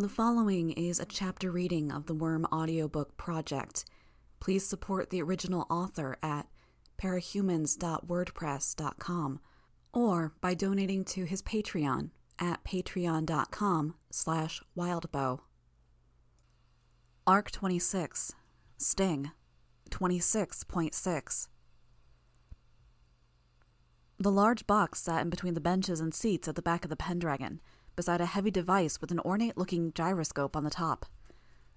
The following is a chapter reading of the Worm audiobook project. Please support the original author at parahumans.wordpress.com or by donating to his Patreon at patreon.com slash wildbow. Arc 26, Sting, 26.6 The large box sat in between the benches and seats at the back of the Pendragon, beside a heavy device with an ornate looking gyroscope on the top.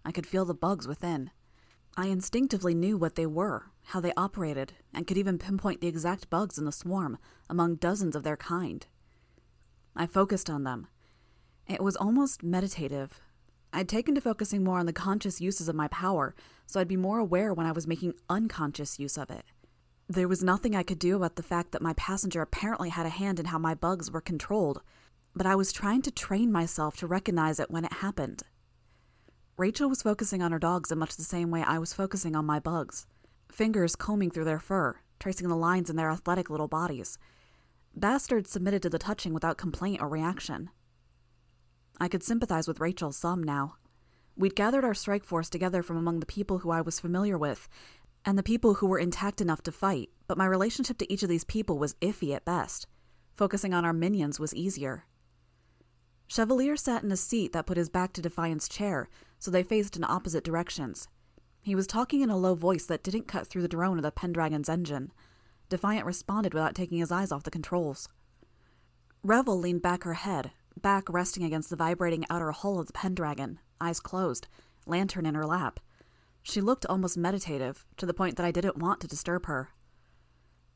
I could feel the bugs within. I instinctively knew what they were, how they operated, and could even pinpoint the exact bugs in the swarm among dozens of their kind. I focused on them. It was almost meditative. I'd taken to focusing more on the conscious uses of my power, so I'd be more aware when I was making unconscious use of it. There was nothing I could do about the fact that my passenger apparently had a hand in how my bugs were controlled, but I was trying to train myself to recognize it when it happened. Rachel was focusing on her dogs in much the same way I was focusing on my bugs, fingers combing through their fur, tracing the lines in their athletic little bodies. Bastards submitted to the touching without complaint or reaction. I could sympathize with Rachel some now. We'd gathered our strike force together from among the people who I was familiar with, and the people who were intact enough to fight, but my relationship to each of these people was iffy at best. Focusing on our minions was easier. Chevalier sat in a seat that put his back to Defiant's chair, so they faced in opposite directions. He was talking in a low voice that didn't cut through the drone of the Pendragon's engine. Defiant responded without taking his eyes off the controls. Revel leaned back her head, back resting against the vibrating outer hull of the Pendragon, eyes closed, lantern in her lap. She looked almost meditative, to the point that I didn't want to disturb her.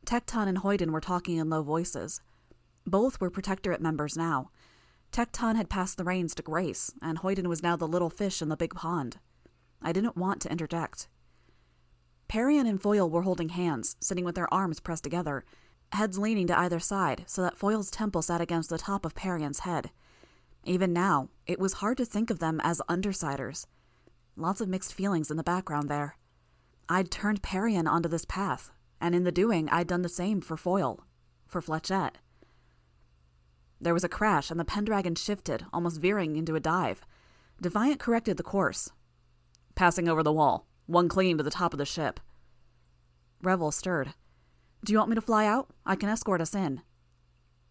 Tecton and Hoyden were talking in low voices. Both were Protectorate members now, Tecton had passed the reins to Grace, and Hoyden was now the little fish in the big pond. I didn't want to interject. Parian and Foil were holding hands, sitting with their arms pressed together, heads leaning to either side so that Foil's temple sat against the top of Parian's head. Even now, it was hard to think of them as undersiders. Lots of mixed feelings in the background there. I'd turned Parian onto this path, and in the doing, I'd done the same for Foil, for Flechette. There was a crash, and the Pendragon shifted, almost veering into a dive. Defiant corrected the course. Passing over the wall, one clinging to the top of the ship. Revel stirred. Do you want me to fly out? I can escort us in.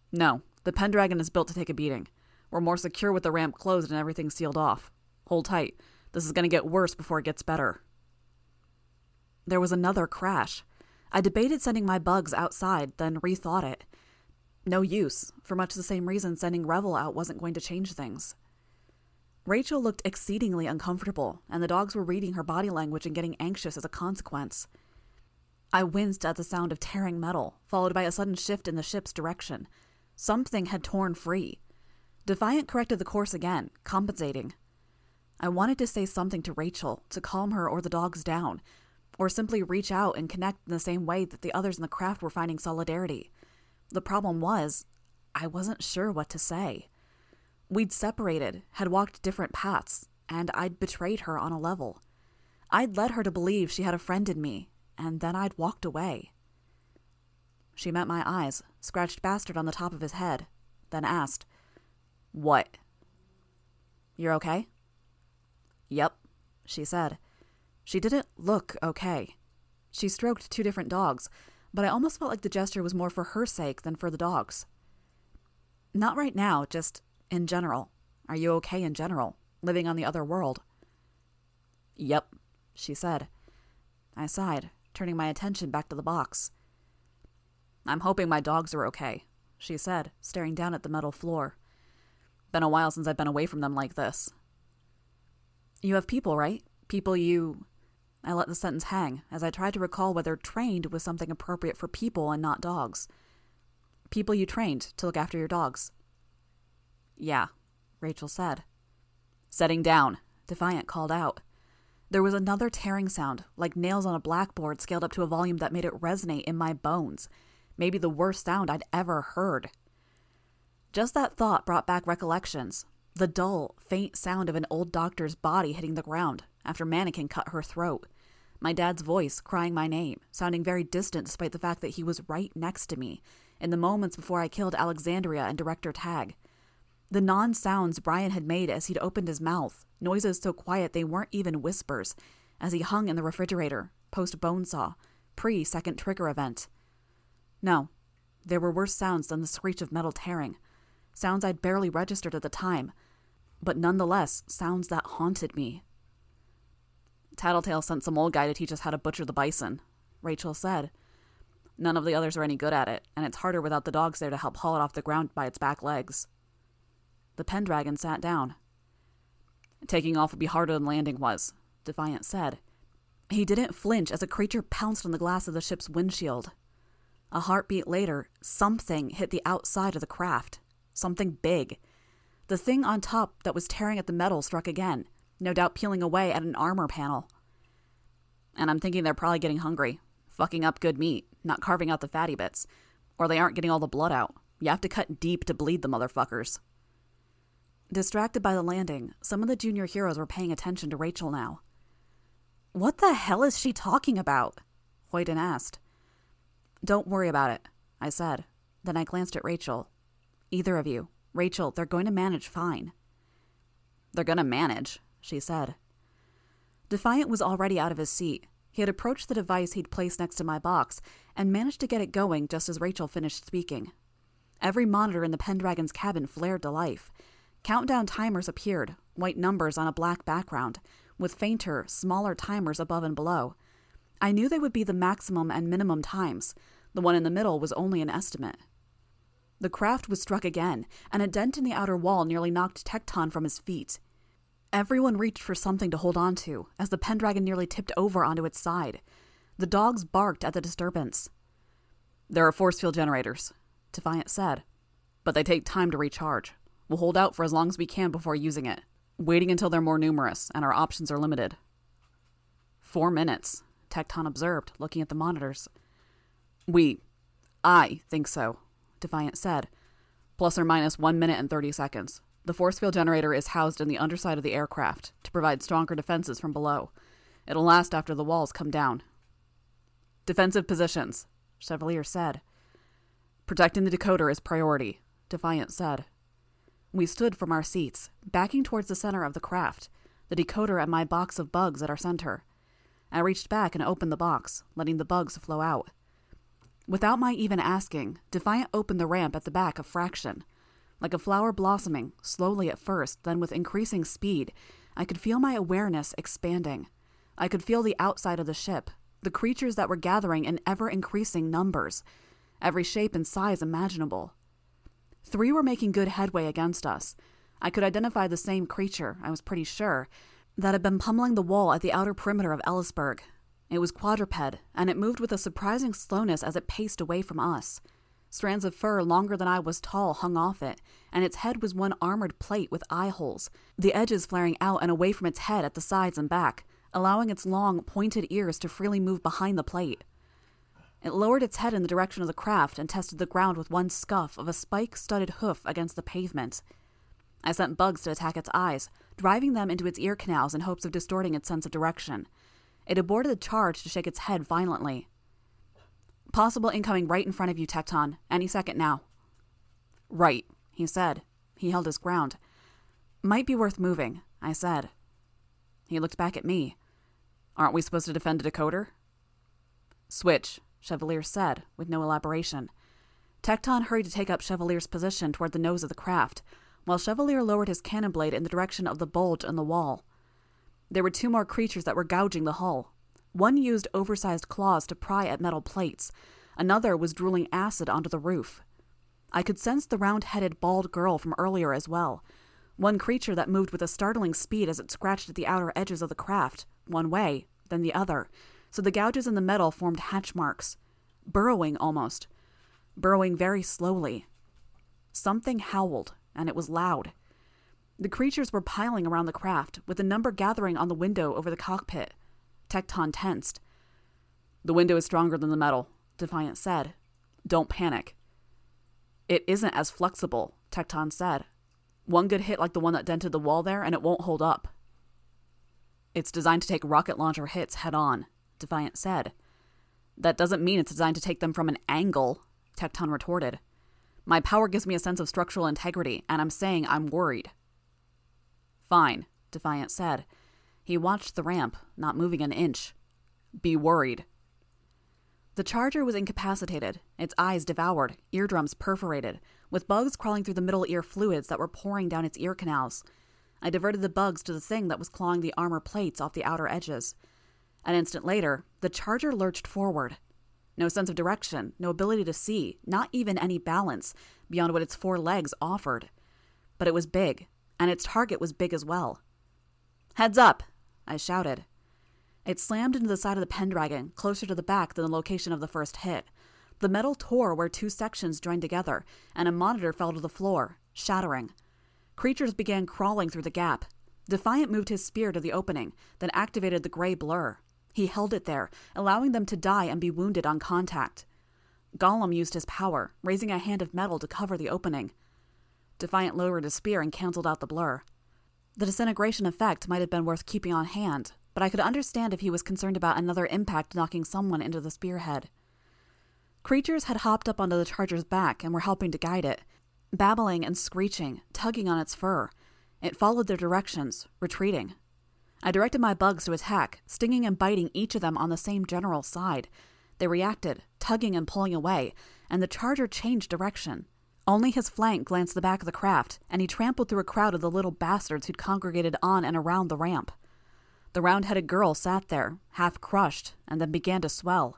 No, the Pendragon is built to take a beating. We're more secure with the ramp closed and everything sealed off. Hold tight. This is going to get worse before it gets better. There was another crash. I debated sending my bugs outside, then rethought it no use, for much the same reason sending Revel out wasn't going to change things. Rachel looked exceedingly uncomfortable, and the dogs were reading her body language and getting anxious as a consequence. I winced at the sound of tearing metal, followed by a sudden shift in the ship's direction. Something had torn free. Defiant corrected the course again, compensating. I wanted to say something to Rachel, to calm her or the dogs down, or simply reach out and connect in the same way that the others in the craft were finding solidarity. The problem was, I wasn't sure what to say. We'd separated, had walked different paths, and I'd betrayed her on a level. I'd led her to believe she had a friend in me, and then I'd walked away. She met my eyes, scratched Bastard on the top of his head, then asked, What? You're okay? Yep, she said. She didn't look okay. She stroked two different dogs, but I almost felt like the gesture was more for her sake than for the dog's. Not right now, just in general. Are you okay in general, living on the other world? Yep, she said. I sighed, turning my attention back to the box. I'm hoping my dogs are okay, she said, staring down at the metal floor. Been a while since I've been away from them like this. You have people, right? People you. I let the sentence hang as I tried to recall whether trained was something appropriate for people and not dogs. People you trained to look after your dogs. Yeah, Rachel said. Setting down, Defiant called out. There was another tearing sound, like nails on a blackboard scaled up to a volume that made it resonate in my bones. Maybe the worst sound I'd ever heard. Just that thought brought back recollections. The dull, faint sound of an old doctor's body hitting the ground after Mannequin cut her throat my dad's voice crying my name, sounding very distant despite the fact that he was right next to me in the moments before I killed Alexandria and Director Tagg. The non sounds Brian had made as he'd opened his mouth, noises so quiet they weren't even whispers, as he hung in the refrigerator, post bone saw, pre second trigger event. No, there were worse sounds than the screech of metal tearing, sounds I'd barely registered at the time, but nonetheless sounds that haunted me. Tattletale sent some old guy to teach us how to butcher the bison, Rachel said. None of the others are any good at it, and it's harder without the dogs there to help haul it off the ground by its back legs. The Pendragon sat down. Taking off would be harder than landing was, Defiant said. He didn't flinch as a creature pounced on the glass of the ship's windshield. A heartbeat later, something hit the outside of the craft. Something big. The thing on top that was tearing at the metal struck again, no doubt peeling away at an armor panel. And I'm thinking they're probably getting hungry, fucking up good meat, not carving out the fatty bits. Or they aren't getting all the blood out. You have to cut deep to bleed the motherfuckers. Distracted by the landing, some of the junior heroes were paying attention to Rachel now. What the hell is she talking about? Hoyden asked. Don't worry about it, I said. Then I glanced at Rachel. Either of you. Rachel, they're going to manage fine. They're going to manage, she said. Defiant was already out of his seat. He had approached the device he'd placed next to my box and managed to get it going just as Rachel finished speaking. Every monitor in the Pendragon's cabin flared to life. Countdown timers appeared, white numbers on a black background, with fainter, smaller timers above and below. I knew they would be the maximum and minimum times. The one in the middle was only an estimate. The craft was struck again, and a dent in the outer wall nearly knocked Tecton from his feet. Everyone reached for something to hold on to, as the Pendragon nearly tipped over onto its side. The dogs barked at the disturbance. There are force field generators, Defiant said, but they take time to recharge. We'll hold out for as long as we can before using it, waiting until they're more numerous and our options are limited. Four minutes, Tecton observed, looking at the monitors. We. I think so, Defiant said. Plus or minus one minute and 30 seconds. The force field generator is housed in the underside of the aircraft to provide stronger defenses from below. It'll last after the walls come down. Defensive positions, Chevalier said. Protecting the decoder is priority, Defiant said. We stood from our seats, backing towards the center of the craft, the decoder and my box of bugs at our center. I reached back and opened the box, letting the bugs flow out. Without my even asking, Defiant opened the ramp at the back of Fraction. Like a flower blossoming, slowly at first, then with increasing speed, I could feel my awareness expanding. I could feel the outside of the ship, the creatures that were gathering in ever increasing numbers, every shape and size imaginable. Three were making good headway against us. I could identify the same creature, I was pretty sure, that had been pummeling the wall at the outer perimeter of Ellisburg. It was quadruped, and it moved with a surprising slowness as it paced away from us. Strands of fur longer than I was tall hung off it, and its head was one armored plate with eye holes, the edges flaring out and away from its head at the sides and back, allowing its long, pointed ears to freely move behind the plate. It lowered its head in the direction of the craft and tested the ground with one scuff of a spike studded hoof against the pavement. I sent bugs to attack its eyes, driving them into its ear canals in hopes of distorting its sense of direction. It aborted the charge to shake its head violently. Possible incoming right in front of you, Tecton. Any second now. Right, he said. He held his ground. Might be worth moving, I said. He looked back at me. Aren't we supposed to defend a decoder? Switch, Chevalier said, with no elaboration. Tecton hurried to take up Chevalier's position toward the nose of the craft, while Chevalier lowered his cannon blade in the direction of the bulge in the wall. There were two more creatures that were gouging the hull. One used oversized claws to pry at metal plates, another was drooling acid onto the roof. I could sense the round headed, bald girl from earlier as well. One creature that moved with a startling speed as it scratched at the outer edges of the craft, one way, then the other, so the gouges in the metal formed hatch marks, burrowing almost, burrowing very slowly. Something howled, and it was loud. The creatures were piling around the craft, with a number gathering on the window over the cockpit. Tecton tensed. The window is stronger than the metal, Defiant said. Don't panic. It isn't as flexible, Tecton said. One good hit like the one that dented the wall there, and it won't hold up. It's designed to take rocket launcher hits head on, Defiant said. That doesn't mean it's designed to take them from an angle, Tecton retorted. My power gives me a sense of structural integrity, and I'm saying I'm worried. Fine, Defiant said. He watched the ramp, not moving an inch. Be worried. The charger was incapacitated, its eyes devoured, eardrums perforated, with bugs crawling through the middle ear fluids that were pouring down its ear canals. I diverted the bugs to the thing that was clawing the armor plates off the outer edges. An instant later, the charger lurched forward. No sense of direction, no ability to see, not even any balance beyond what its four legs offered. But it was big, and its target was big as well. Heads up! I shouted. It slammed into the side of the Pendragon, closer to the back than the location of the first hit. The metal tore where two sections joined together, and a monitor fell to the floor, shattering. Creatures began crawling through the gap. Defiant moved his spear to the opening, then activated the gray blur. He held it there, allowing them to die and be wounded on contact. Golem used his power, raising a hand of metal to cover the opening. Defiant lowered his spear and canceled out the blur. The disintegration effect might have been worth keeping on hand, but I could understand if he was concerned about another impact knocking someone into the spearhead. Creatures had hopped up onto the charger's back and were helping to guide it, babbling and screeching, tugging on its fur. It followed their directions, retreating. I directed my bugs to attack, stinging and biting each of them on the same general side. They reacted, tugging and pulling away, and the charger changed direction. Only his flank glanced the back of the craft, and he trampled through a crowd of the little bastards who'd congregated on and around the ramp. The round headed girl sat there, half crushed, and then began to swell.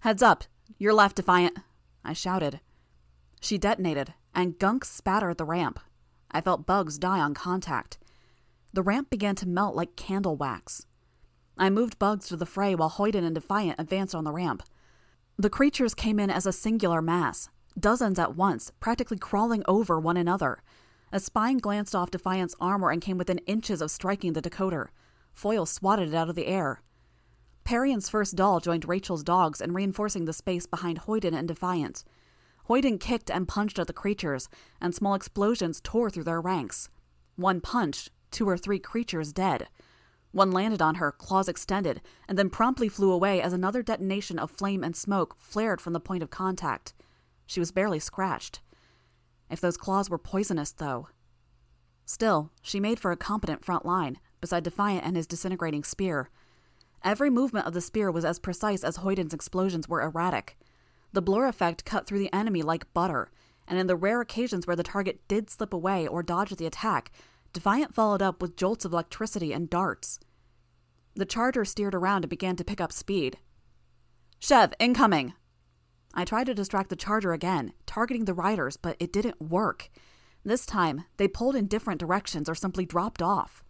Heads up! Your left, Defiant! I shouted. She detonated, and gunk spattered the ramp. I felt bugs die on contact. The ramp began to melt like candle wax. I moved bugs to the fray while Hoyden and Defiant advanced on the ramp. The creatures came in as a singular mass, dozens at once, practically crawling over one another. A spine glanced off Defiant's armor and came within inches of striking the decoder. Foil swatted it out of the air. Parian's first doll joined Rachel's dogs in reinforcing the space behind Hoyden and Defiant. Hoyden kicked and punched at the creatures, and small explosions tore through their ranks. One punch, two or three creatures dead. One landed on her, claws extended, and then promptly flew away as another detonation of flame and smoke flared from the point of contact. She was barely scratched. If those claws were poisonous, though. Still, she made for a competent front line, beside Defiant and his disintegrating spear. Every movement of the spear was as precise as Hoyden's explosions were erratic. The blur effect cut through the enemy like butter, and in the rare occasions where the target did slip away or dodge the attack, Defiant followed up with jolts of electricity and darts. The charger steered around and began to pick up speed. Chev, incoming! I tried to distract the charger again, targeting the riders, but it didn't work. This time, they pulled in different directions or simply dropped off.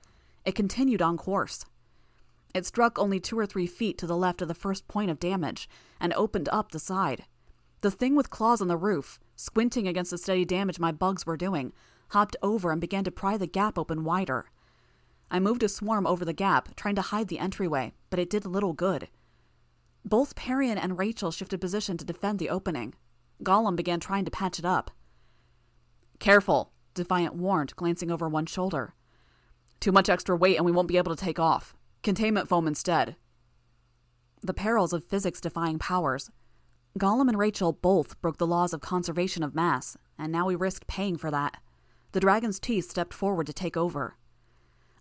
It continued on course. It struck only two or three feet to the left of the first point of damage and opened up the side. The thing with claws on the roof, squinting against the steady damage my bugs were doing, hopped over and began to pry the gap open wider. I moved a swarm over the gap, trying to hide the entryway, but it did little good. Both Parian and Rachel shifted position to defend the opening. Golem began trying to patch it up. Careful, Defiant warned, glancing over one shoulder. Too much extra weight and we won't be able to take off. Containment foam instead. The perils of physics defying powers. Golem and Rachel both broke the laws of conservation of mass, and now we risked paying for that. The dragon's teeth stepped forward to take over.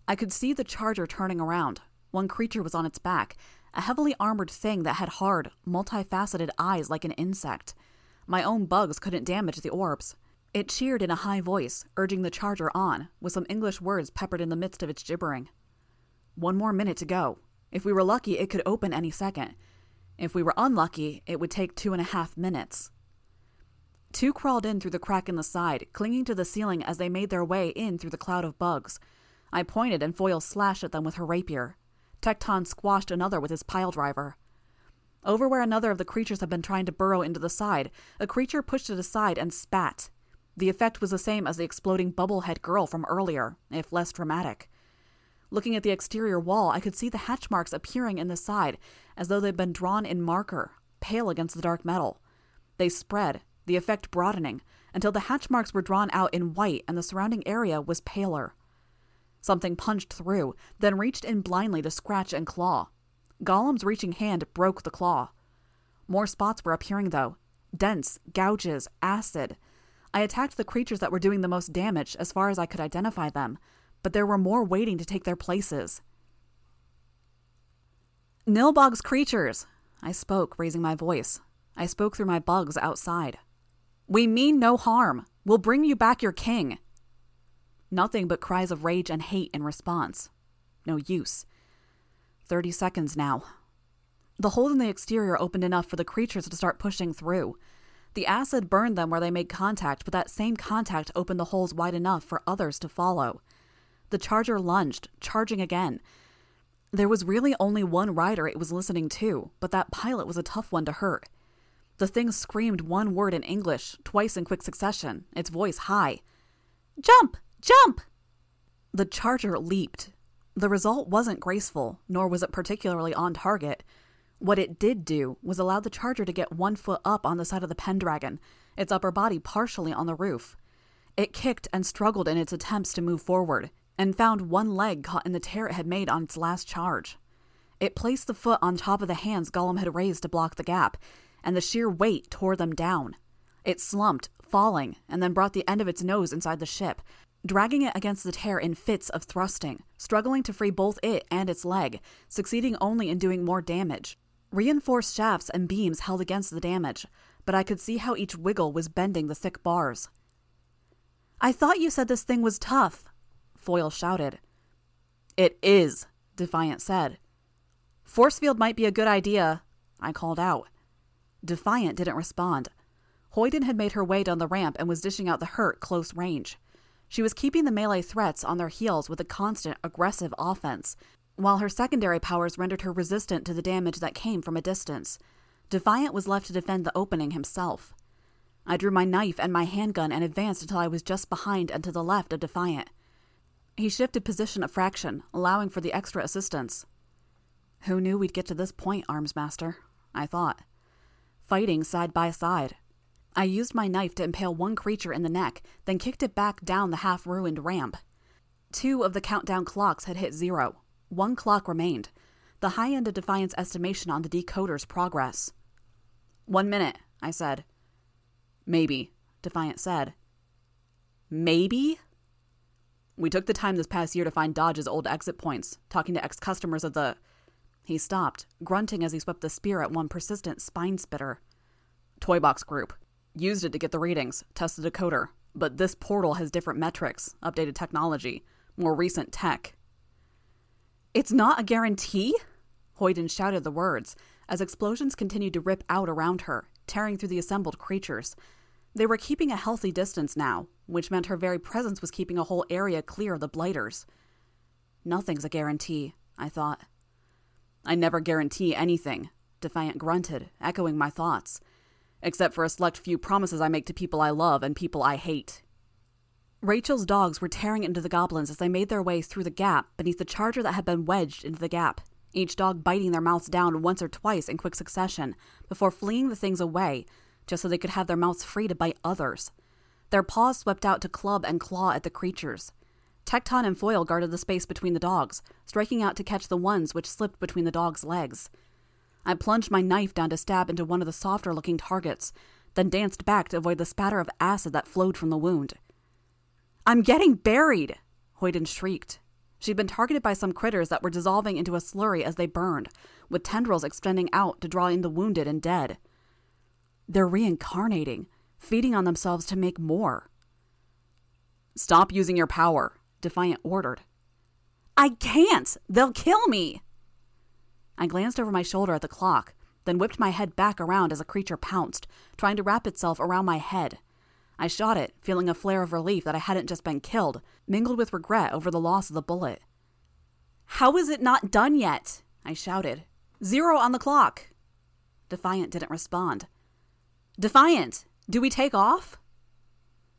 I could see the charger turning around. One creature was on its back, a heavily armored thing that had hard, multifaceted eyes like an insect. My own bugs couldn't damage the orbs. It cheered in a high voice, urging the charger on, with some English words peppered in the midst of its gibbering. One more minute to go. If we were lucky, it could open any second. If we were unlucky, it would take two and a half minutes. Two crawled in through the crack in the side, clinging to the ceiling as they made their way in through the cloud of bugs. I pointed and Foil slashed at them with her rapier. Tecton squashed another with his pile driver. Over where another of the creatures had been trying to burrow into the side, a creature pushed it aside and spat. The effect was the same as the exploding bubblehead girl from earlier, if less dramatic. Looking at the exterior wall, I could see the hatch marks appearing in the side, as though they'd been drawn in marker, pale against the dark metal. They spread, the effect broadening, until the hatch marks were drawn out in white and the surrounding area was paler. Something punched through, then reached in blindly to scratch and claw. Golem's reaching hand broke the claw. More spots were appearing, though dents, gouges, acid. I attacked the creatures that were doing the most damage as far as I could identify them, but there were more waiting to take their places. Nilbog's creatures! I spoke, raising my voice. I spoke through my bugs outside. We mean no harm. We'll bring you back your king. Nothing but cries of rage and hate in response. No use. Thirty seconds now. The hole in the exterior opened enough for the creatures to start pushing through. The acid burned them where they made contact, but that same contact opened the holes wide enough for others to follow. The charger lunged, charging again. There was really only one rider it was listening to, but that pilot was a tough one to hurt. The thing screamed one word in English, twice in quick succession, its voice high Jump! Jump! The charger leaped. The result wasn't graceful, nor was it particularly on target. What it did do was allow the charger to get one foot up on the side of the Pendragon, its upper body partially on the roof. It kicked and struggled in its attempts to move forward, and found one leg caught in the tear it had made on its last charge. It placed the foot on top of the hands Golem had raised to block the gap, and the sheer weight tore them down. It slumped, falling, and then brought the end of its nose inside the ship, dragging it against the tear in fits of thrusting, struggling to free both it and its leg, succeeding only in doing more damage. Reinforced shafts and beams held against the damage, but I could see how each wiggle was bending the thick bars. I thought you said this thing was tough, Foil shouted. It is, Defiant said. Force field might be a good idea, I called out. Defiant didn't respond. Hoyden had made her way down the ramp and was dishing out the hurt close range. She was keeping the melee threats on their heels with a constant, aggressive offense, while her secondary powers rendered her resistant to the damage that came from a distance. Defiant was left to defend the opening himself. I drew my knife and my handgun and advanced until I was just behind and to the left of Defiant. He shifted position a fraction, allowing for the extra assistance. Who knew we'd get to this point, Armsmaster? I thought. Fighting side by side. I used my knife to impale one creature in the neck, then kicked it back down the half ruined ramp. Two of the countdown clocks had hit zero. One clock remained, the high end of Defiant's estimation on the decoder's progress. One minute, I said. Maybe, Defiant said. Maybe? We took the time this past year to find Dodge's old exit points, talking to ex customers of the. He stopped, grunting as he swept the spear at one persistent spine spitter. Toy Box Group. Used it to get the readings, test the decoder, but this portal has different metrics, updated technology, more recent tech. It's not a guarantee? Hoyden shouted the words as explosions continued to rip out around her, tearing through the assembled creatures. They were keeping a healthy distance now, which meant her very presence was keeping a whole area clear of the blighters. Nothing's a guarantee, I thought. I never guarantee anything, Defiant grunted, echoing my thoughts. Except for a select few promises I make to people I love and people I hate. Rachel's dogs were tearing into the goblins as they made their way through the gap beneath the charger that had been wedged into the gap, each dog biting their mouths down once or twice in quick succession before fleeing the things away just so they could have their mouths free to bite others. Their paws swept out to club and claw at the creatures. Tecton and Foil guarded the space between the dogs, striking out to catch the ones which slipped between the dogs' legs. I plunged my knife down to stab into one of the softer looking targets, then danced back to avoid the spatter of acid that flowed from the wound. I'm getting buried! Hoyden shrieked. She'd been targeted by some critters that were dissolving into a slurry as they burned, with tendrils extending out to draw in the wounded and dead. They're reincarnating, feeding on themselves to make more. Stop using your power, Defiant ordered. I can't! They'll kill me! I glanced over my shoulder at the clock, then whipped my head back around as a creature pounced, trying to wrap itself around my head. I shot it, feeling a flare of relief that I hadn't just been killed, mingled with regret over the loss of the bullet. How is it not done yet? I shouted. Zero on the clock. Defiant didn't respond. Defiant, do we take off?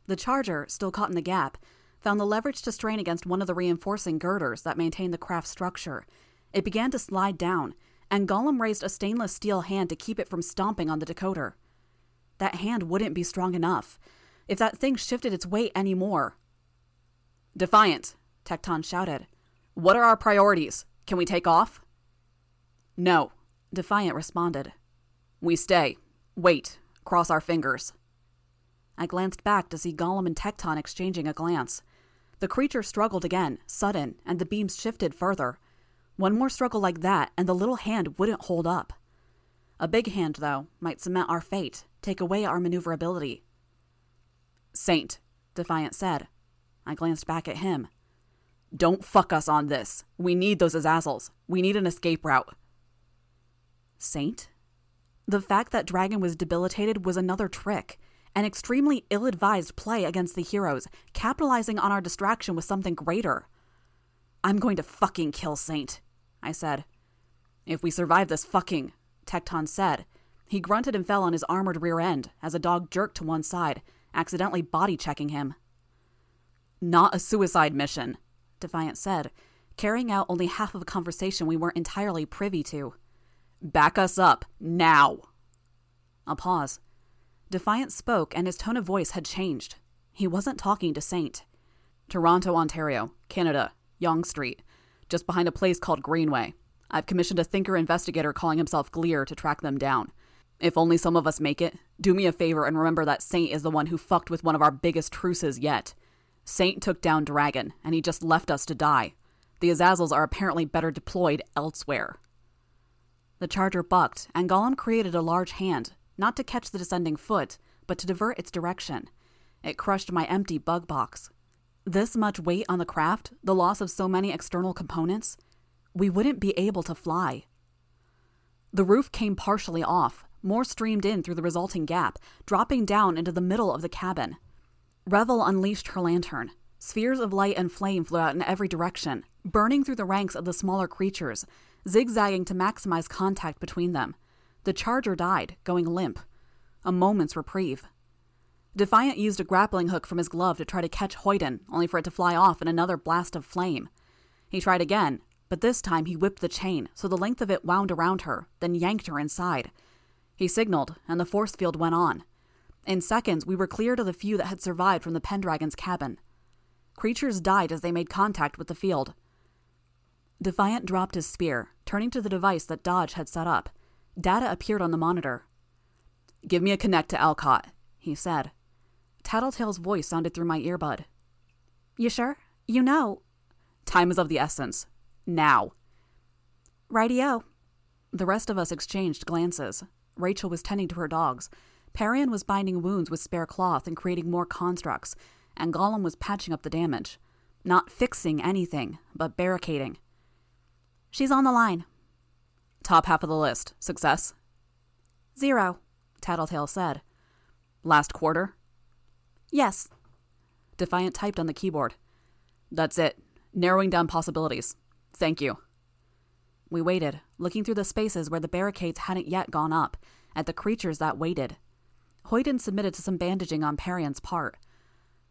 The charger, still caught in the gap, found the leverage to strain against one of the reinforcing girders that maintained the craft's structure. It began to slide down, and Golem raised a stainless steel hand to keep it from stomping on the decoder. That hand wouldn't be strong enough if that thing shifted its weight any more. Defiant, Tecton shouted. What are our priorities? Can we take off? No, Defiant responded. We stay. Wait. Cross our fingers. I glanced back to see Golem and Tecton exchanging a glance. The creature struggled again, sudden, and the beams shifted further. One more struggle like that, and the little hand wouldn't hold up. A big hand, though, might cement our fate, take away our maneuverability. Saint, Defiant said. I glanced back at him. Don't fuck us on this. We need those Azazels. We need an escape route. Saint? The fact that Dragon was debilitated was another trick, an extremely ill advised play against the heroes, capitalizing on our distraction with something greater. I'm going to fucking kill Saint, I said. If we survive this fucking, Tecton said. He grunted and fell on his armored rear end as a dog jerked to one side, accidentally body checking him. Not a suicide mission, Defiant said, carrying out only half of a conversation we weren't entirely privy to. Back us up, now! A pause. Defiant spoke, and his tone of voice had changed. He wasn't talking to Saint. Toronto, Ontario, Canada, Yonge Street, just behind a place called Greenway. I've commissioned a thinker investigator calling himself Gleer to track them down. If only some of us make it, do me a favor and remember that Saint is the one who fucked with one of our biggest truces yet. Saint took down Dragon, and he just left us to die. The Azazels are apparently better deployed elsewhere. The charger bucked, and Golem created a large hand, not to catch the descending foot, but to divert its direction. It crushed my empty bug box. This much weight on the craft, the loss of so many external components, we wouldn't be able to fly. The roof came partially off, more streamed in through the resulting gap, dropping down into the middle of the cabin. Revel unleashed her lantern. Spheres of light and flame flew out in every direction, burning through the ranks of the smaller creatures, zigzagging to maximize contact between them. The charger died, going limp. A moment's reprieve. Defiant used a grappling hook from his glove to try to catch Hoyden, only for it to fly off in another blast of flame. He tried again, but this time he whipped the chain so the length of it wound around her, then yanked her inside. He signaled, and the force field went on. In seconds, we were cleared of the few that had survived from the Pendragon's cabin. Creatures died as they made contact with the field. Defiant dropped his spear, turning to the device that Dodge had set up. Data appeared on the monitor. Give me a connect to Alcott, he said. Tattletale's voice sounded through my earbud. You sure? You know. Time is of the essence. Now. Rightio. The rest of us exchanged glances. Rachel was tending to her dogs. Parian was binding wounds with spare cloth and creating more constructs, and Golem was patching up the damage. Not fixing anything, but barricading. She's on the line. Top half of the list. Success? Zero, Tattletale said. Last quarter? Yes. Defiant typed on the keyboard. That's it. Narrowing down possibilities. Thank you. We waited, looking through the spaces where the barricades hadn't yet gone up, at the creatures that waited. Hoyden submitted to some bandaging on Parian's part.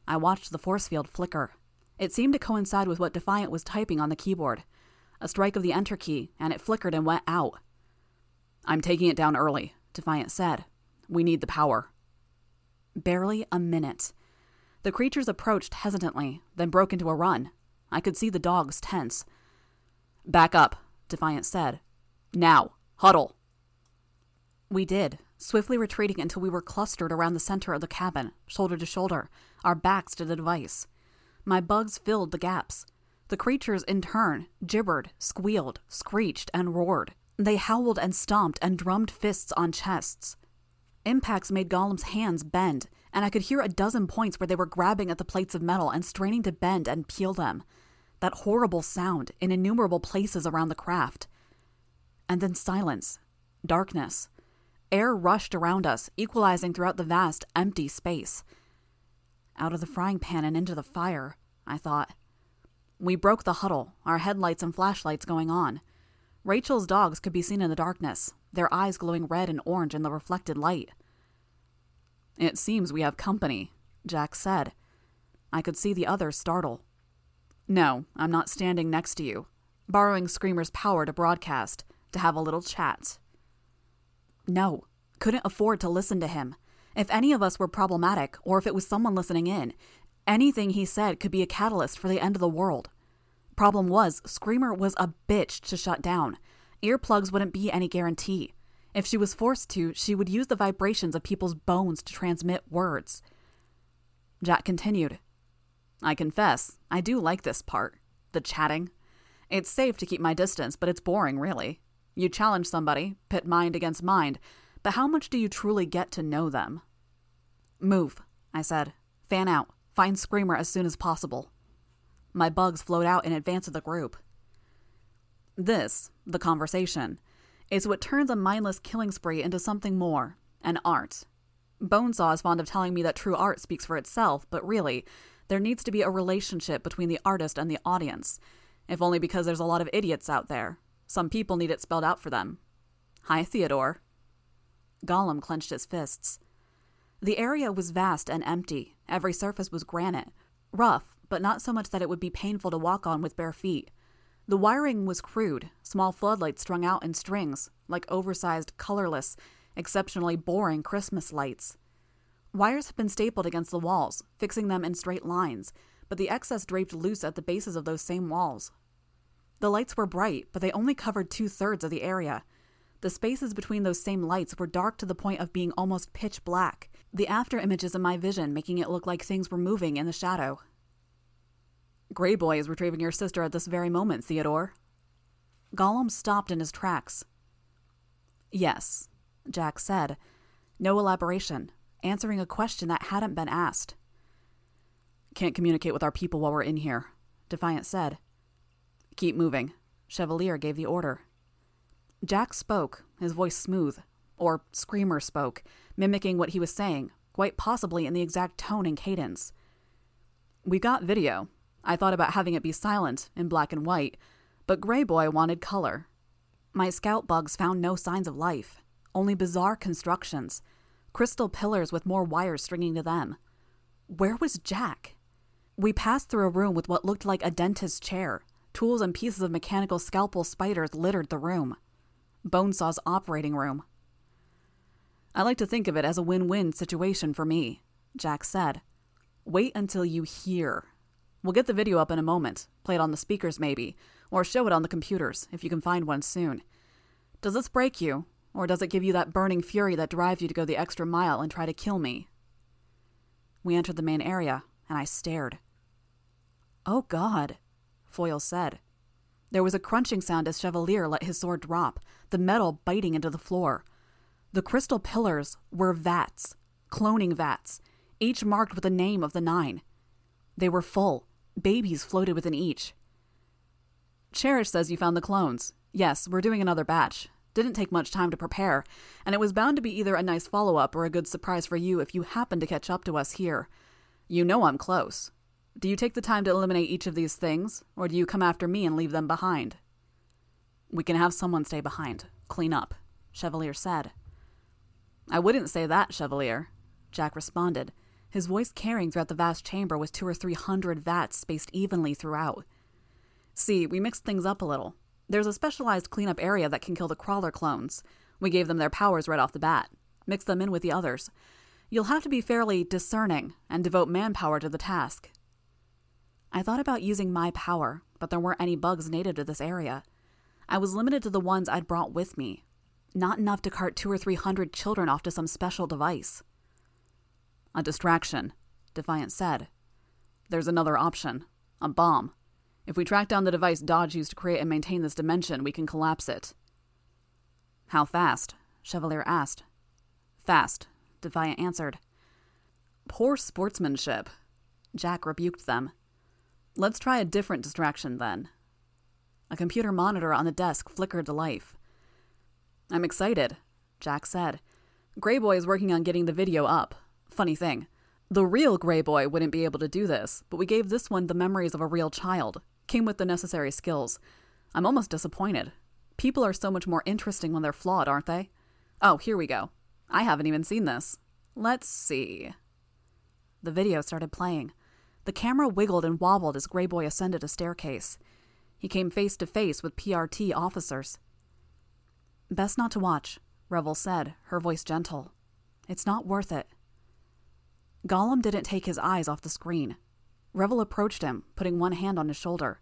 I watched the force field flicker. It seemed to coincide with what Defiant was typing on the keyboard. A strike of the enter key, and it flickered and went out. I'm taking it down early, Defiant said. We need the power. Barely a minute. The creatures approached hesitantly, then broke into a run. I could see the dogs tense. Back up, Defiant said. Now, huddle. We did, swiftly retreating until we were clustered around the center of the cabin, shoulder to shoulder, our backs to the device. My bugs filled the gaps. The creatures, in turn, gibbered, squealed, screeched, and roared. They howled and stomped and drummed fists on chests. Impacts made Golem's hands bend, and I could hear a dozen points where they were grabbing at the plates of metal and straining to bend and peel them that horrible sound in innumerable places around the craft. And then silence, darkness. Air rushed around us, equalizing throughout the vast, empty space. Out of the frying pan and into the fire, I thought. We broke the huddle, our headlights and flashlights going on. Rachel's dogs could be seen in the darkness, their eyes glowing red and orange in the reflected light. It seems we have company, Jack said. I could see the others startle. No, I'm not standing next to you. Borrowing Screamer's power to broadcast, to have a little chat. No, couldn't afford to listen to him. If any of us were problematic, or if it was someone listening in, anything he said could be a catalyst for the end of the world. Problem was, Screamer was a bitch to shut down. Earplugs wouldn't be any guarantee. If she was forced to, she would use the vibrations of people's bones to transmit words. Jack continued. I confess, I do like this part the chatting. It's safe to keep my distance, but it's boring, really. You challenge somebody, pit mind against mind, but how much do you truly get to know them? Move, I said. Fan out. Find Screamer as soon as possible. My bugs float out in advance of the group. This, the conversation, is what turns a mindless killing spree into something more an art. Bonesaw is fond of telling me that true art speaks for itself, but really, there needs to be a relationship between the artist and the audience, if only because there's a lot of idiots out there. Some people need it spelled out for them. Hi, Theodore. Golem clenched his fists. The area was vast and empty. Every surface was granite, rough, but not so much that it would be painful to walk on with bare feet. The wiring was crude, small floodlights strung out in strings, like oversized, colorless, exceptionally boring Christmas lights. Wires had been stapled against the walls, fixing them in straight lines, but the excess draped loose at the bases of those same walls. The lights were bright, but they only covered two thirds of the area. The spaces between those same lights were dark to the point of being almost pitch black, the after images of my vision making it look like things were moving in the shadow. Greyboy is retrieving your sister at this very moment, Theodore. Golem stopped in his tracks. Yes, Jack said. No elaboration, answering a question that hadn't been asked. Can't communicate with our people while we're in here, Defiant said. Keep moving. Chevalier gave the order. Jack spoke, his voice smooth, or Screamer spoke, mimicking what he was saying, quite possibly in the exact tone and cadence. We got video, I thought about having it be silent, in black and white, but Greyboy wanted color. My scout bugs found no signs of life, only bizarre constructions, crystal pillars with more wires stringing to them. Where was Jack? We passed through a room with what looked like a dentist's chair. Tools and pieces of mechanical scalpel spiders littered the room. Bonesaw's operating room. I like to think of it as a win win situation for me, Jack said. Wait until you hear We'll get the video up in a moment, play it on the speakers maybe, or show it on the computers, if you can find one soon. Does this break you, or does it give you that burning fury that drives you to go the extra mile and try to kill me? We entered the main area, and I stared. Oh, God, Foil said. There was a crunching sound as Chevalier let his sword drop, the metal biting into the floor. The crystal pillars were vats, cloning vats, each marked with the name of the nine. They were full, Babies floated within each. Cherish says you found the clones. Yes, we're doing another batch. Didn't take much time to prepare, and it was bound to be either a nice follow up or a good surprise for you if you happen to catch up to us here. You know I'm close. Do you take the time to eliminate each of these things, or do you come after me and leave them behind? We can have someone stay behind. Clean up, Chevalier said. I wouldn't say that, Chevalier, Jack responded his voice carrying throughout the vast chamber with two or three hundred vats spaced evenly throughout. See, we mixed things up a little. There's a specialized cleanup area that can kill the crawler clones. We gave them their powers right off the bat. Mix them in with the others. You'll have to be fairly discerning and devote manpower to the task. I thought about using my power, but there weren't any bugs native to this area. I was limited to the ones I'd brought with me. Not enough to cart two or three hundred children off to some special device. A distraction, Defiant said. There's another option a bomb. If we track down the device Dodge used to create and maintain this dimension, we can collapse it. How fast? Chevalier asked. Fast, Defiant answered. Poor sportsmanship. Jack rebuked them. Let's try a different distraction then. A computer monitor on the desk flickered to life. I'm excited, Jack said. Greyboy is working on getting the video up. Funny thing, the real Grey Boy wouldn't be able to do this, but we gave this one the memories of a real child. Came with the necessary skills. I'm almost disappointed. People are so much more interesting when they're flawed, aren't they? Oh, here we go. I haven't even seen this. Let's see. The video started playing. The camera wiggled and wobbled as Greyboy ascended a staircase. He came face to face with PRT officers. Best not to watch, Revel said, her voice gentle. It's not worth it. Golem didn't take his eyes off the screen. Revel approached him, putting one hand on his shoulder.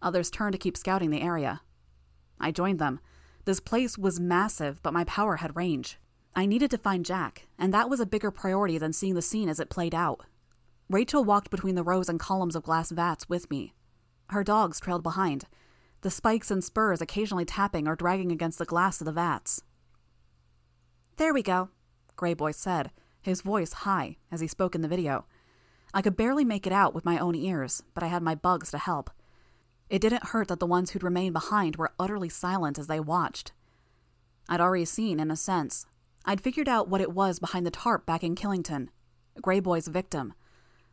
Others turned to keep scouting the area. I joined them. This place was massive, but my power had range. I needed to find Jack, and that was a bigger priority than seeing the scene as it played out. Rachel walked between the rows and columns of glass vats with me. Her dogs trailed behind, the spikes and spurs occasionally tapping or dragging against the glass of the vats. There we go, Greyboy said, his voice high as he spoke in the video. I could barely make it out with my own ears, but I had my bugs to help. It didn't hurt that the ones who'd remained behind were utterly silent as they watched. I'd already seen, in a sense. I'd figured out what it was behind the tarp back in Killington Greyboy's victim.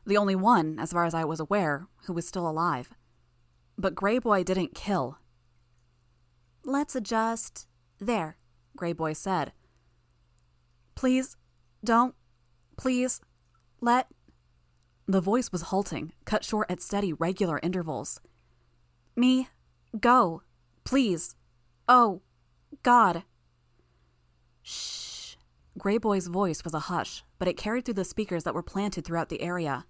The only one, as far as I was aware, who was still alive. But Greyboy didn't kill. Let's adjust. There, Greyboy said. Please, don't, please, let. The voice was halting, cut short at steady, regular intervals. Me, go, please. Oh, God. Shh. Greyboy's voice was a hush, but it carried through the speakers that were planted throughout the area.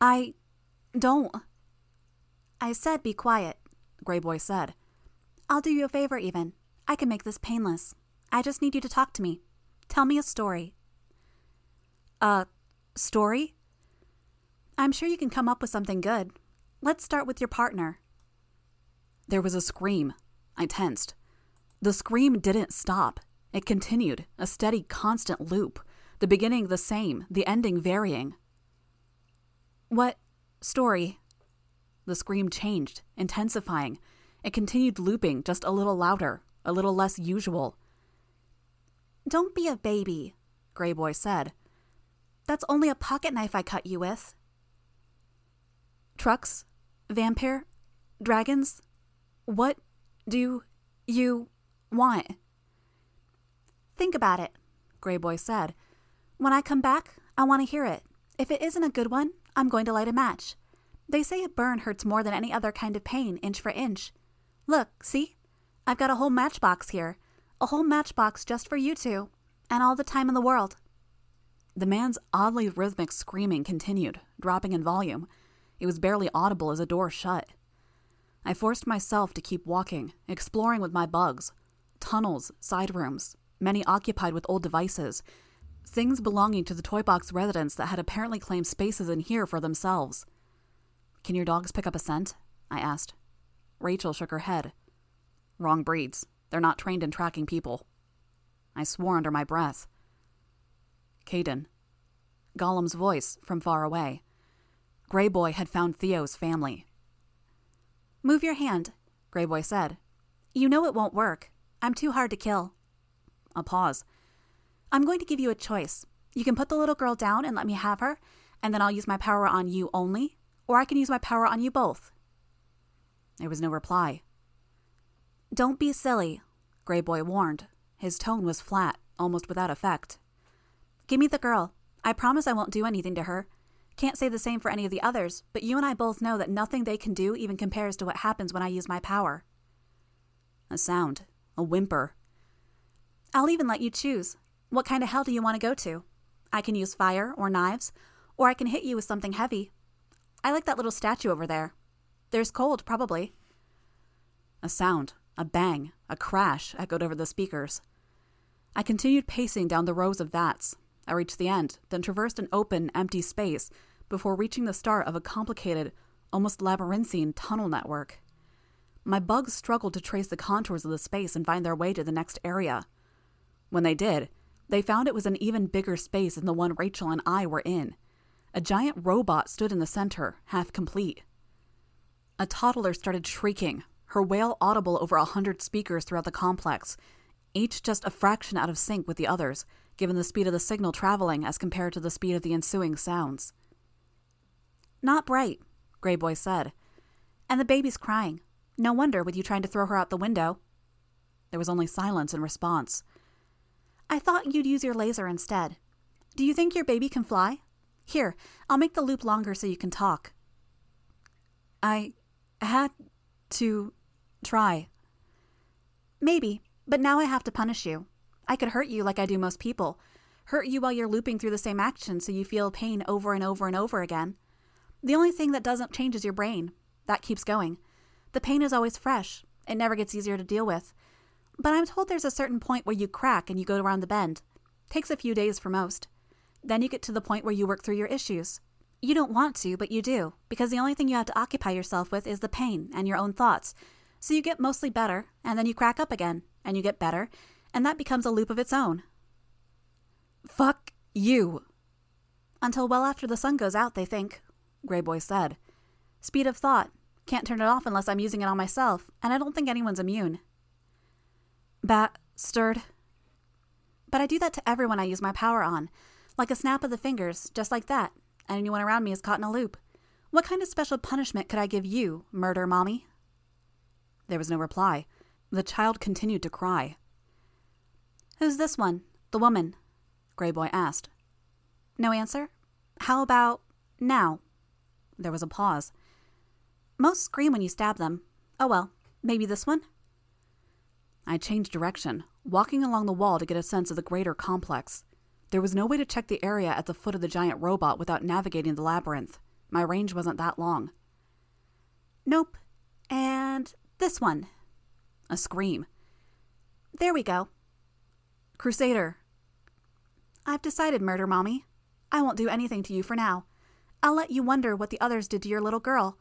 I don't. I said be quiet, Greyboy said. I'll do you a favor, even. I can make this painless. I just need you to talk to me. Tell me a story. A story? I'm sure you can come up with something good. Let's start with your partner. There was a scream. I tensed. The scream didn't stop. It continued, a steady, constant loop. The beginning the same, the ending varying. What story? The scream changed, intensifying. It continued looping, just a little louder, a little less usual. Don't be a baby, Greyboy said. That's only a pocket knife I cut you with. Trucks? Vampire? Dragons? What do you want? Think about it, Greyboy said. When I come back, I want to hear it. If it isn't a good one, I'm going to light a match. They say a burn hurts more than any other kind of pain, inch for inch. Look, see? I've got a whole matchbox here. A whole matchbox just for you two. And all the time in the world. The man's oddly rhythmic screaming continued, dropping in volume. It was barely audible as a door shut. I forced myself to keep walking, exploring with my bugs. Tunnels, side rooms, many occupied with old devices, things belonging to the Toy Box residents that had apparently claimed spaces in here for themselves. Can your dogs pick up a scent? I asked. Rachel shook her head. Wrong breeds. They're not trained in tracking people. I swore under my breath. Kayden. Golem's voice from far away. Greyboy had found Theo's family. Move your hand, Greyboy said. You know it won't work. I'm too hard to kill. A pause. I'm going to give you a choice. You can put the little girl down and let me have her, and then I'll use my power on you only, or I can use my power on you both. There was no reply. Don't be silly, Greyboy warned. His tone was flat, almost without effect. Give me the girl. I promise I won't do anything to her. Can't say the same for any of the others, but you and I both know that nothing they can do even compares to what happens when I use my power. A sound, a whimper. I'll even let you choose. What kind of hell do you want to go to? I can use fire or knives, or I can hit you with something heavy. I like that little statue over there. There's cold, probably. A sound, a bang, a crash echoed over the speakers. I continued pacing down the rows of vats. I reached the end, then traversed an open, empty space before reaching the start of a complicated, almost labyrinthine tunnel network. My bugs struggled to trace the contours of the space and find their way to the next area. When they did, they found it was an even bigger space than the one Rachel and I were in. A giant robot stood in the center, half complete. A toddler started shrieking, her wail audible over a hundred speakers throughout the complex, each just a fraction out of sync with the others, given the speed of the signal traveling as compared to the speed of the ensuing sounds. Not bright, Greyboy said. And the baby's crying. No wonder with you trying to throw her out the window. There was only silence in response. I thought you'd use your laser instead. Do you think your baby can fly? Here, I'll make the loop longer so you can talk. I had to try. Maybe, but now I have to punish you. I could hurt you like I do most people. Hurt you while you're looping through the same action so you feel pain over and over and over again. The only thing that doesn't change is your brain. That keeps going. The pain is always fresh. It never gets easier to deal with. But I'm told there's a certain point where you crack and you go around the bend. Takes a few days for most. Then you get to the point where you work through your issues. You don't want to, but you do, because the only thing you have to occupy yourself with is the pain and your own thoughts. So you get mostly better, and then you crack up again, and you get better, and that becomes a loop of its own. Fuck you. Until well after the sun goes out, they think, Greyboy said. Speed of thought. Can't turn it off unless I'm using it on myself, and I don't think anyone's immune. Bat stirred. But I do that to everyone I use my power on. Like a snap of the fingers, just like that. And anyone around me is caught in a loop. What kind of special punishment could I give you, murder mommy? There was no reply. The child continued to cry. Who's this one? The woman? Greyboy asked. No answer? How about now? There was a pause. Most scream when you stab them. Oh well, maybe this one? I changed direction, walking along the wall to get a sense of the greater complex. There was no way to check the area at the foot of the giant robot without navigating the labyrinth. My range wasn't that long. Nope. And this one. A scream. There we go. Crusader. I've decided, Murder Mommy. I won't do anything to you for now. I'll let you wonder what the others did to your little girl.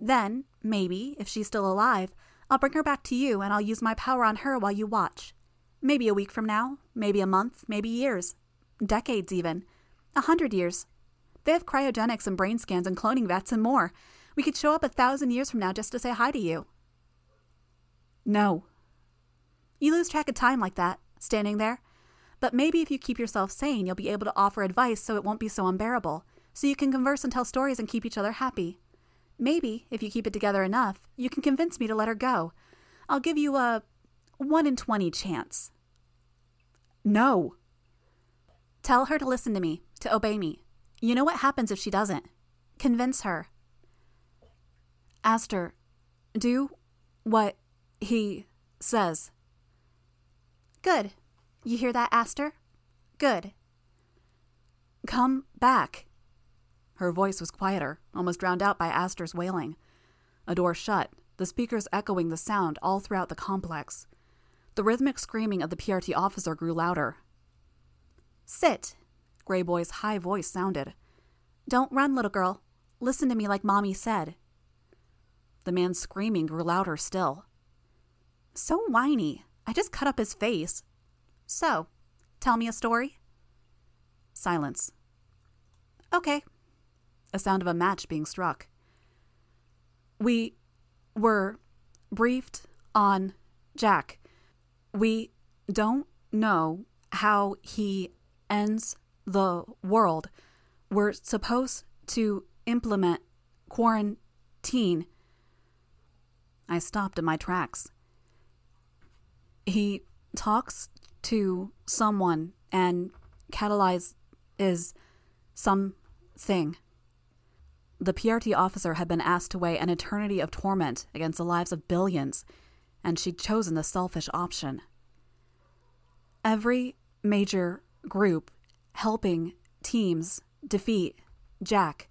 Then, maybe, if she's still alive, I'll bring her back to you and I'll use my power on her while you watch. Maybe a week from now, maybe a month, maybe years. Decades, even. A hundred years. They have cryogenics and brain scans and cloning vets and more. We could show up a thousand years from now just to say hi to you. No. You lose track of time like that, standing there. But maybe if you keep yourself sane, you'll be able to offer advice so it won't be so unbearable, so you can converse and tell stories and keep each other happy. Maybe, if you keep it together enough, you can convince me to let her go. I'll give you a 1 in 20 chance. No. Tell her to listen to me, to obey me. You know what happens if she doesn't. Convince her. Aster, do what he says. Good. You hear that, Aster? Good. Come back. Her voice was quieter, almost drowned out by Aster's wailing. A door shut, the speakers echoing the sound all throughout the complex. The rhythmic screaming of the PRT officer grew louder. Sit, Greyboy's high voice sounded. Don't run, little girl. Listen to me like Mommy said. The man's screaming grew louder still. So whiny. I just cut up his face. So, tell me a story? Silence. Okay. A sound of a match being struck. We were briefed on Jack. We don't know how he ends the world. We're supposed to implement quarantine. I stopped in my tracks. He talks to someone and catalyze is something. The PRT officer had been asked to weigh an eternity of torment against the lives of billions, and she'd chosen the selfish option. Every major group helping teams defeat Jack,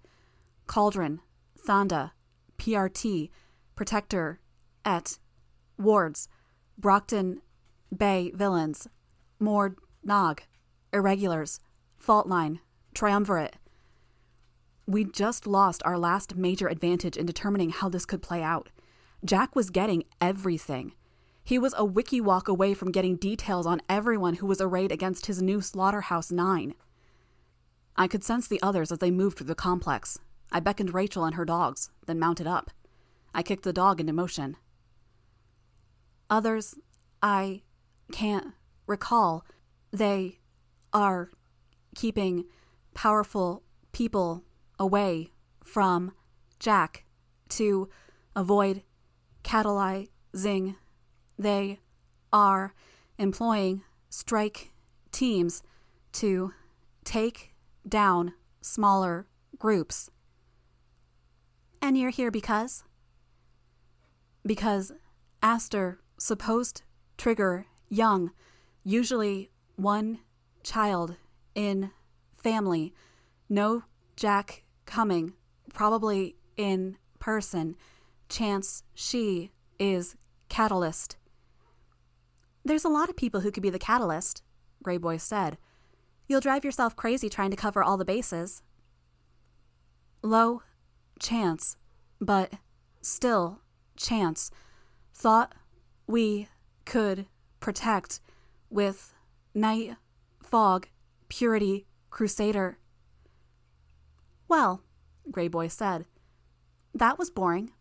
Cauldron, Thanda, PRT, Protector, Et, Wards, Brockton Bay villains, Mord Nog, Irregulars, Faultline, Triumvirate. We just lost our last major advantage in determining how this could play out. Jack was getting everything. He was a wiki walk away from getting details on everyone who was arrayed against his new Slaughterhouse Nine. I could sense the others as they moved through the complex. I beckoned Rachel and her dogs, then mounted up. I kicked the dog into motion. Others, I can't recall. They are keeping powerful people away from Jack to avoid catalyzing. They are employing strike teams to take down smaller groups. And you're here because? Because Aster supposed trigger young, usually one child in family, no Jack coming, probably in person, chance she is catalyst. There's a lot of people who could be the catalyst, Greyboy said. You'll drive yourself crazy trying to cover all the bases. Low chance, but still chance. Thought we could protect with night, fog, purity, crusader. Well, Greyboy said, that was boring.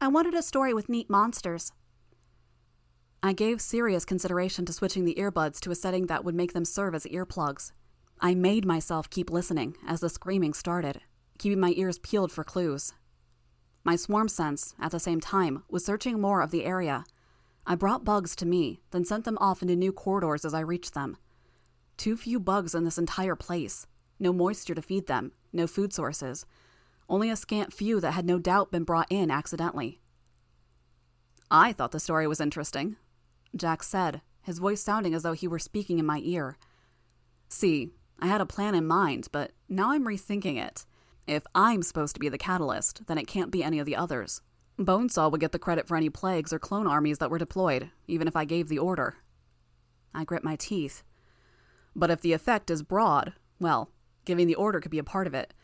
I wanted a story with neat monsters. I gave serious consideration to switching the earbuds to a setting that would make them serve as earplugs. I made myself keep listening as the screaming started, keeping my ears peeled for clues. My swarm sense, at the same time, was searching more of the area. I brought bugs to me, then sent them off into new corridors as I reached them. Too few bugs in this entire place. No moisture to feed them, no food sources. Only a scant few that had no doubt been brought in accidentally. I thought the story was interesting, Jack said, his voice sounding as though he were speaking in my ear. See, I had a plan in mind, but now I'm rethinking it. If I'm supposed to be the catalyst, then it can't be any of the others. Bonesaw would get the credit for any plagues or clone armies that were deployed, even if I gave the order. I grit my teeth. But if the effect is broad, well, giving the order could be a part of it.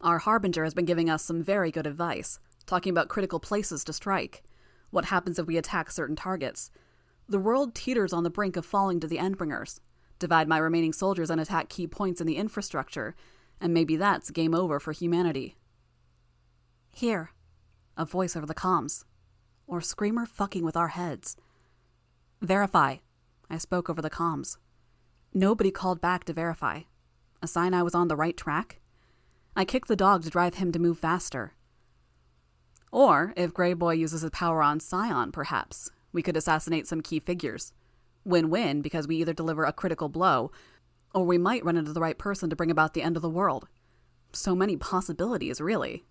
Our Harbinger has been giving us some very good advice, talking about critical places to strike. What happens if we attack certain targets? The world teeters on the brink of falling to the Endbringers. Divide my remaining soldiers and attack key points in the infrastructure, and maybe that's game over for humanity. Here, a voice over the comms. Or Screamer fucking with our heads. Verify. I spoke over the comms. Nobody called back to verify. A sign I was on the right track? I kicked the dog to drive him to move faster. Or, if Greyboy uses his power on Scion, perhaps, we could assassinate some key figures. Win win because we either deliver a critical blow, or we might run into the right person to bring about the end of the world. So many possibilities, really.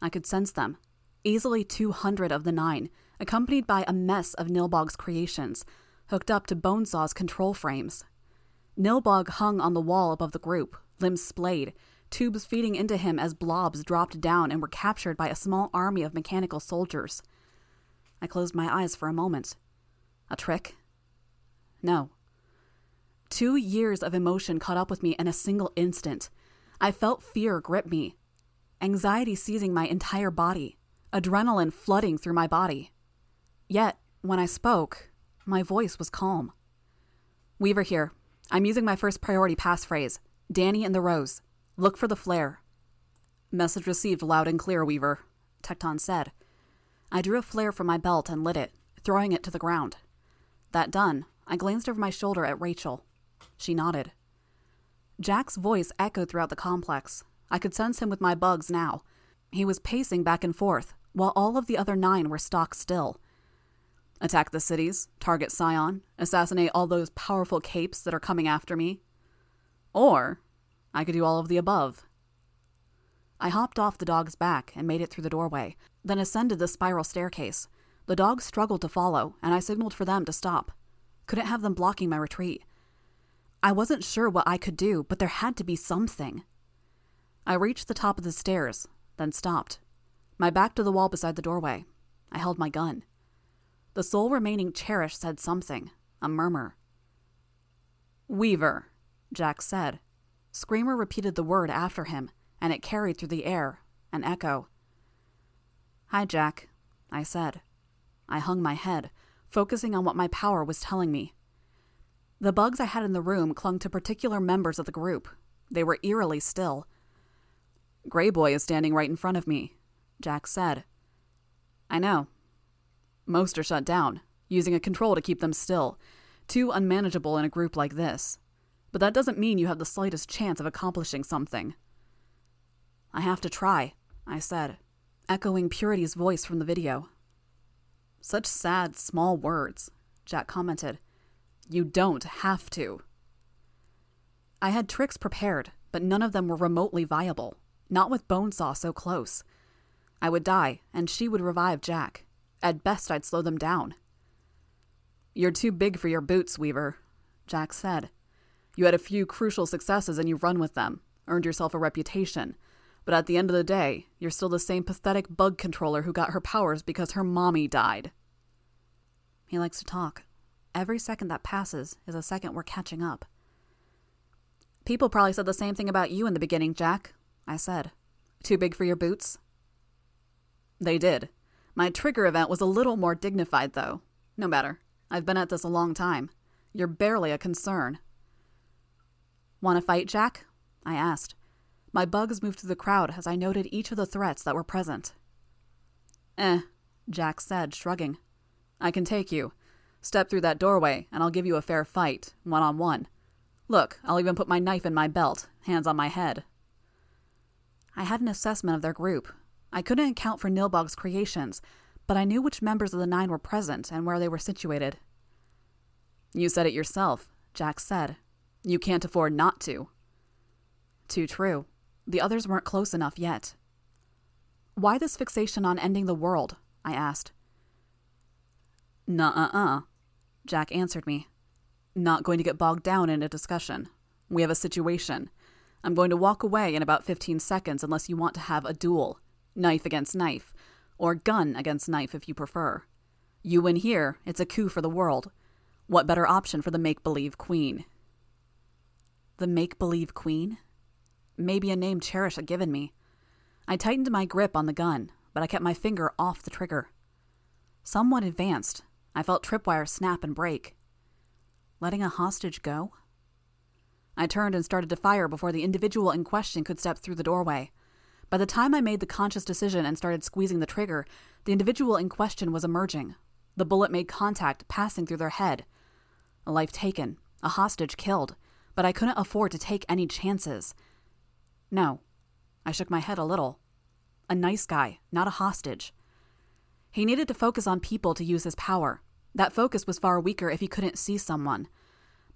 I could sense them. Easily 200 of the nine, accompanied by a mess of Nilbog's creations, hooked up to Bonesaw's control frames. Nilbog hung on the wall above the group, limbs splayed, tubes feeding into him as blobs dropped down and were captured by a small army of mechanical soldiers. I closed my eyes for a moment. A trick? No. Two years of emotion caught up with me in a single instant. I felt fear grip me, anxiety seizing my entire body, adrenaline flooding through my body. Yet, when I spoke, my voice was calm. Weaver here. I'm using my first priority passphrase Danny and the Rose. Look for the flare. Message received loud and clear, Weaver, Tecton said. I drew a flare from my belt and lit it, throwing it to the ground. That done, I glanced over my shoulder at Rachel. She nodded. Jack's voice echoed throughout the complex. I could sense him with my bugs now. He was pacing back and forth, while all of the other nine were stock still. Attack the cities, target Scion, assassinate all those powerful capes that are coming after me. Or I could do all of the above. I hopped off the dog's back and made it through the doorway, then ascended the spiral staircase. The dogs struggled to follow, and I signaled for them to stop. Couldn't have them blocking my retreat. I wasn't sure what I could do, but there had to be something. I reached the top of the stairs, then stopped. My back to the wall beside the doorway. I held my gun. The sole remaining cherish said something, a murmur. Weaver, Jack said. Screamer repeated the word after him, and it carried through the air, an echo. Hi, Jack, I said. I hung my head, focusing on what my power was telling me. The bugs I had in the room clung to particular members of the group. They were eerily still. Greyboy is standing right in front of me, Jack said. I know. Most are shut down, using a control to keep them still. Too unmanageable in a group like this. But that doesn't mean you have the slightest chance of accomplishing something. I have to try, I said, echoing Purity's voice from the video. Such sad, small words, Jack commented. You don't have to. I had tricks prepared, but none of them were remotely viable, not with Bonesaw so close. I would die, and she would revive Jack. At best, I'd slow them down. You're too big for your boots, Weaver, Jack said. You had a few crucial successes and you run with them, earned yourself a reputation. But at the end of the day, you're still the same pathetic bug controller who got her powers because her mommy died. He likes to talk. Every second that passes is a second we're catching up. People probably said the same thing about you in the beginning, Jack, I said. Too big for your boots? They did. My trigger event was a little more dignified, though. No matter. I've been at this a long time. You're barely a concern. Want to fight, Jack? I asked. My bugs moved through the crowd as I noted each of the threats that were present. Eh, Jack said, shrugging. I can take you. Step through that doorway, and I'll give you a fair fight, one on one. Look, I'll even put my knife in my belt, hands on my head. I had an assessment of their group. I couldn't account for Nilbog's creations, but I knew which members of the Nine were present and where they were situated. You said it yourself, Jack said. You can't afford not to. Too true. The others weren't close enough yet. Why this fixation on ending the world? I asked. Nuh uh uh, Jack answered me. Not going to get bogged down in a discussion. We have a situation. I'm going to walk away in about 15 seconds unless you want to have a duel knife against knife, or gun against knife if you prefer. You win here, it's a coup for the world. What better option for the make believe queen? The make believe queen? Maybe a name Cherish had given me. I tightened my grip on the gun, but I kept my finger off the trigger. Somewhat advanced, I felt tripwire snap and break. Letting a hostage go? I turned and started to fire before the individual in question could step through the doorway. By the time I made the conscious decision and started squeezing the trigger, the individual in question was emerging. The bullet made contact, passing through their head. A life taken, a hostage killed, but I couldn't afford to take any chances. No. I shook my head a little. A nice guy, not a hostage. He needed to focus on people to use his power. That focus was far weaker if he couldn't see someone.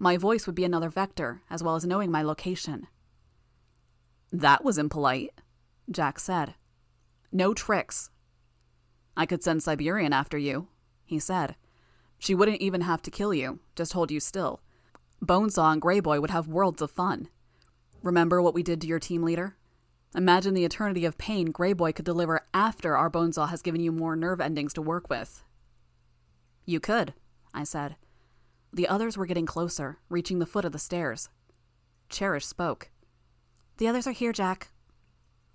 My voice would be another vector, as well as knowing my location. That was impolite. Jack said. No tricks. I could send Siberian after you, he said. She wouldn't even have to kill you, just hold you still. Bonesaw and Greyboy would have worlds of fun. Remember what we did to your team leader? Imagine the eternity of pain Greyboy could deliver after our Bonesaw has given you more nerve endings to work with. You could, I said. The others were getting closer, reaching the foot of the stairs. Cherish spoke. The others are here, Jack.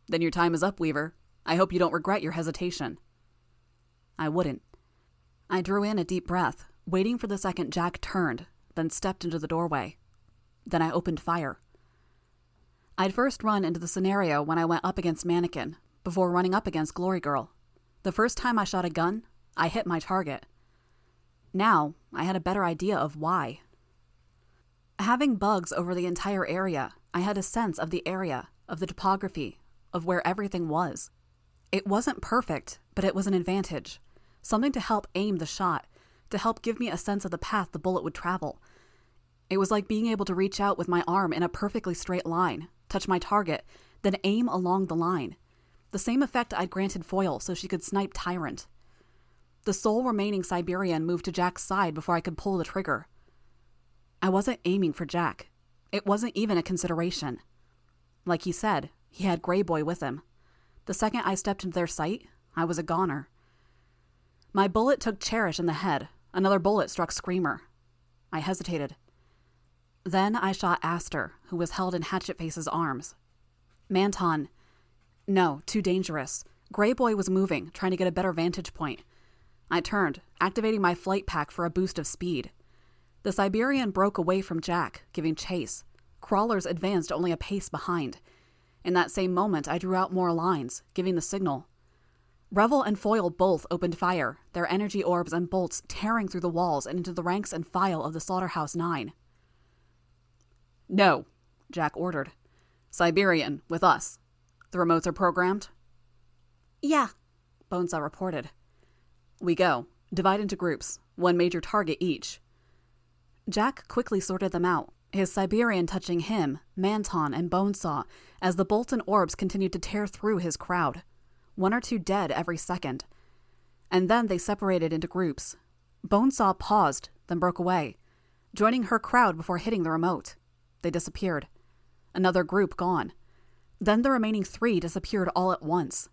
Then your time is up, Weaver. I hope you don't regret your hesitation. I wouldn't. I drew in a deep breath, waiting for the second Jack turned, then stepped into the doorway. Then I opened fire. I'd first run into the scenario when I went up against Mannequin, before running up against Glory Girl. The first time I shot a gun, I hit my target. Now, I had a better idea of why. Having bugs over the entire area, I had a sense of the area, of the topography, of where everything was. It wasn't perfect, but it was an advantage. Something to help aim the shot, to help give me a sense of the path the bullet would travel. It was like being able to reach out with my arm in a perfectly straight line, touch my target, then aim along the line. The same effect I'd granted Foil so she could snipe Tyrant. The sole remaining Siberian moved to Jack's side before I could pull the trigger. I wasn't aiming for Jack. It wasn't even a consideration. Like he said, he had Greyboy with him. The second I stepped into their sight, I was a goner. My bullet took Cherish in the head. Another bullet struck Screamer. I hesitated. Then I shot Aster, who was held in Hatchetface's arms. Manton. No, too dangerous. Greyboy was moving, trying to get a better vantage point. I turned, activating my flight pack for a boost of speed. The Siberian broke away from Jack, giving chase. Crawlers advanced only a pace behind. In that same moment, I drew out more lines, giving the signal. Revel and Foil both opened fire, their energy orbs and bolts tearing through the walls and into the ranks and file of the Slaughterhouse Nine. No, Jack ordered. Siberian, with us. The remotes are programmed? Yeah, Bonesaw reported. We go. Divide into groups, one major target each. Jack quickly sorted them out, his Siberian touching him, Manton, and Bonesaw, as the bolts and orbs continued to tear through his crowd. One or two dead every second. And then they separated into groups. Bonesaw paused, then broke away, joining her crowd before hitting the remote. They disappeared. Another group gone. Then the remaining three disappeared all at once.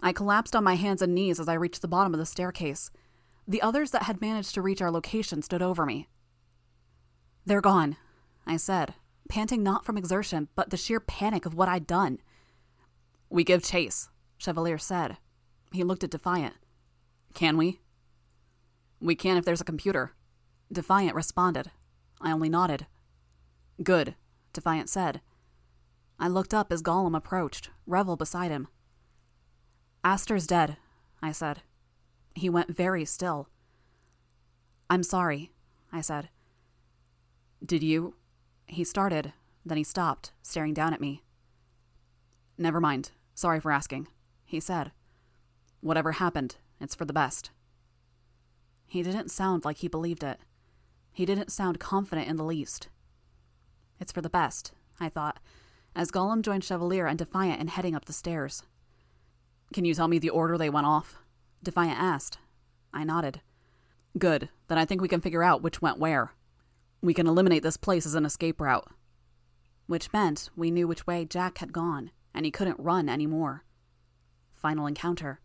I collapsed on my hands and knees as I reached the bottom of the staircase. The others that had managed to reach our location stood over me. They're gone, I said, panting not from exertion, but the sheer panic of what I'd done. We give chase, Chevalier said. He looked at Defiant. Can we? We can if there's a computer. Defiant responded. I only nodded. Good, Defiant said. I looked up as Golem approached, Revel beside him. Aster's dead, I said. He went very still. I'm sorry, I said. Did you? He started, then he stopped, staring down at me. Never mind. Sorry for asking, he said. Whatever happened, it's for the best. He didn't sound like he believed it. He didn't sound confident in the least. It's for the best, I thought, as Golem joined Chevalier and Defiant in heading up the stairs. Can you tell me the order they went off? Defiant asked. I nodded. Good. Then I think we can figure out which went where. We can eliminate this place as an escape route. Which meant we knew which way Jack had gone, and he couldn't run anymore. Final encounter.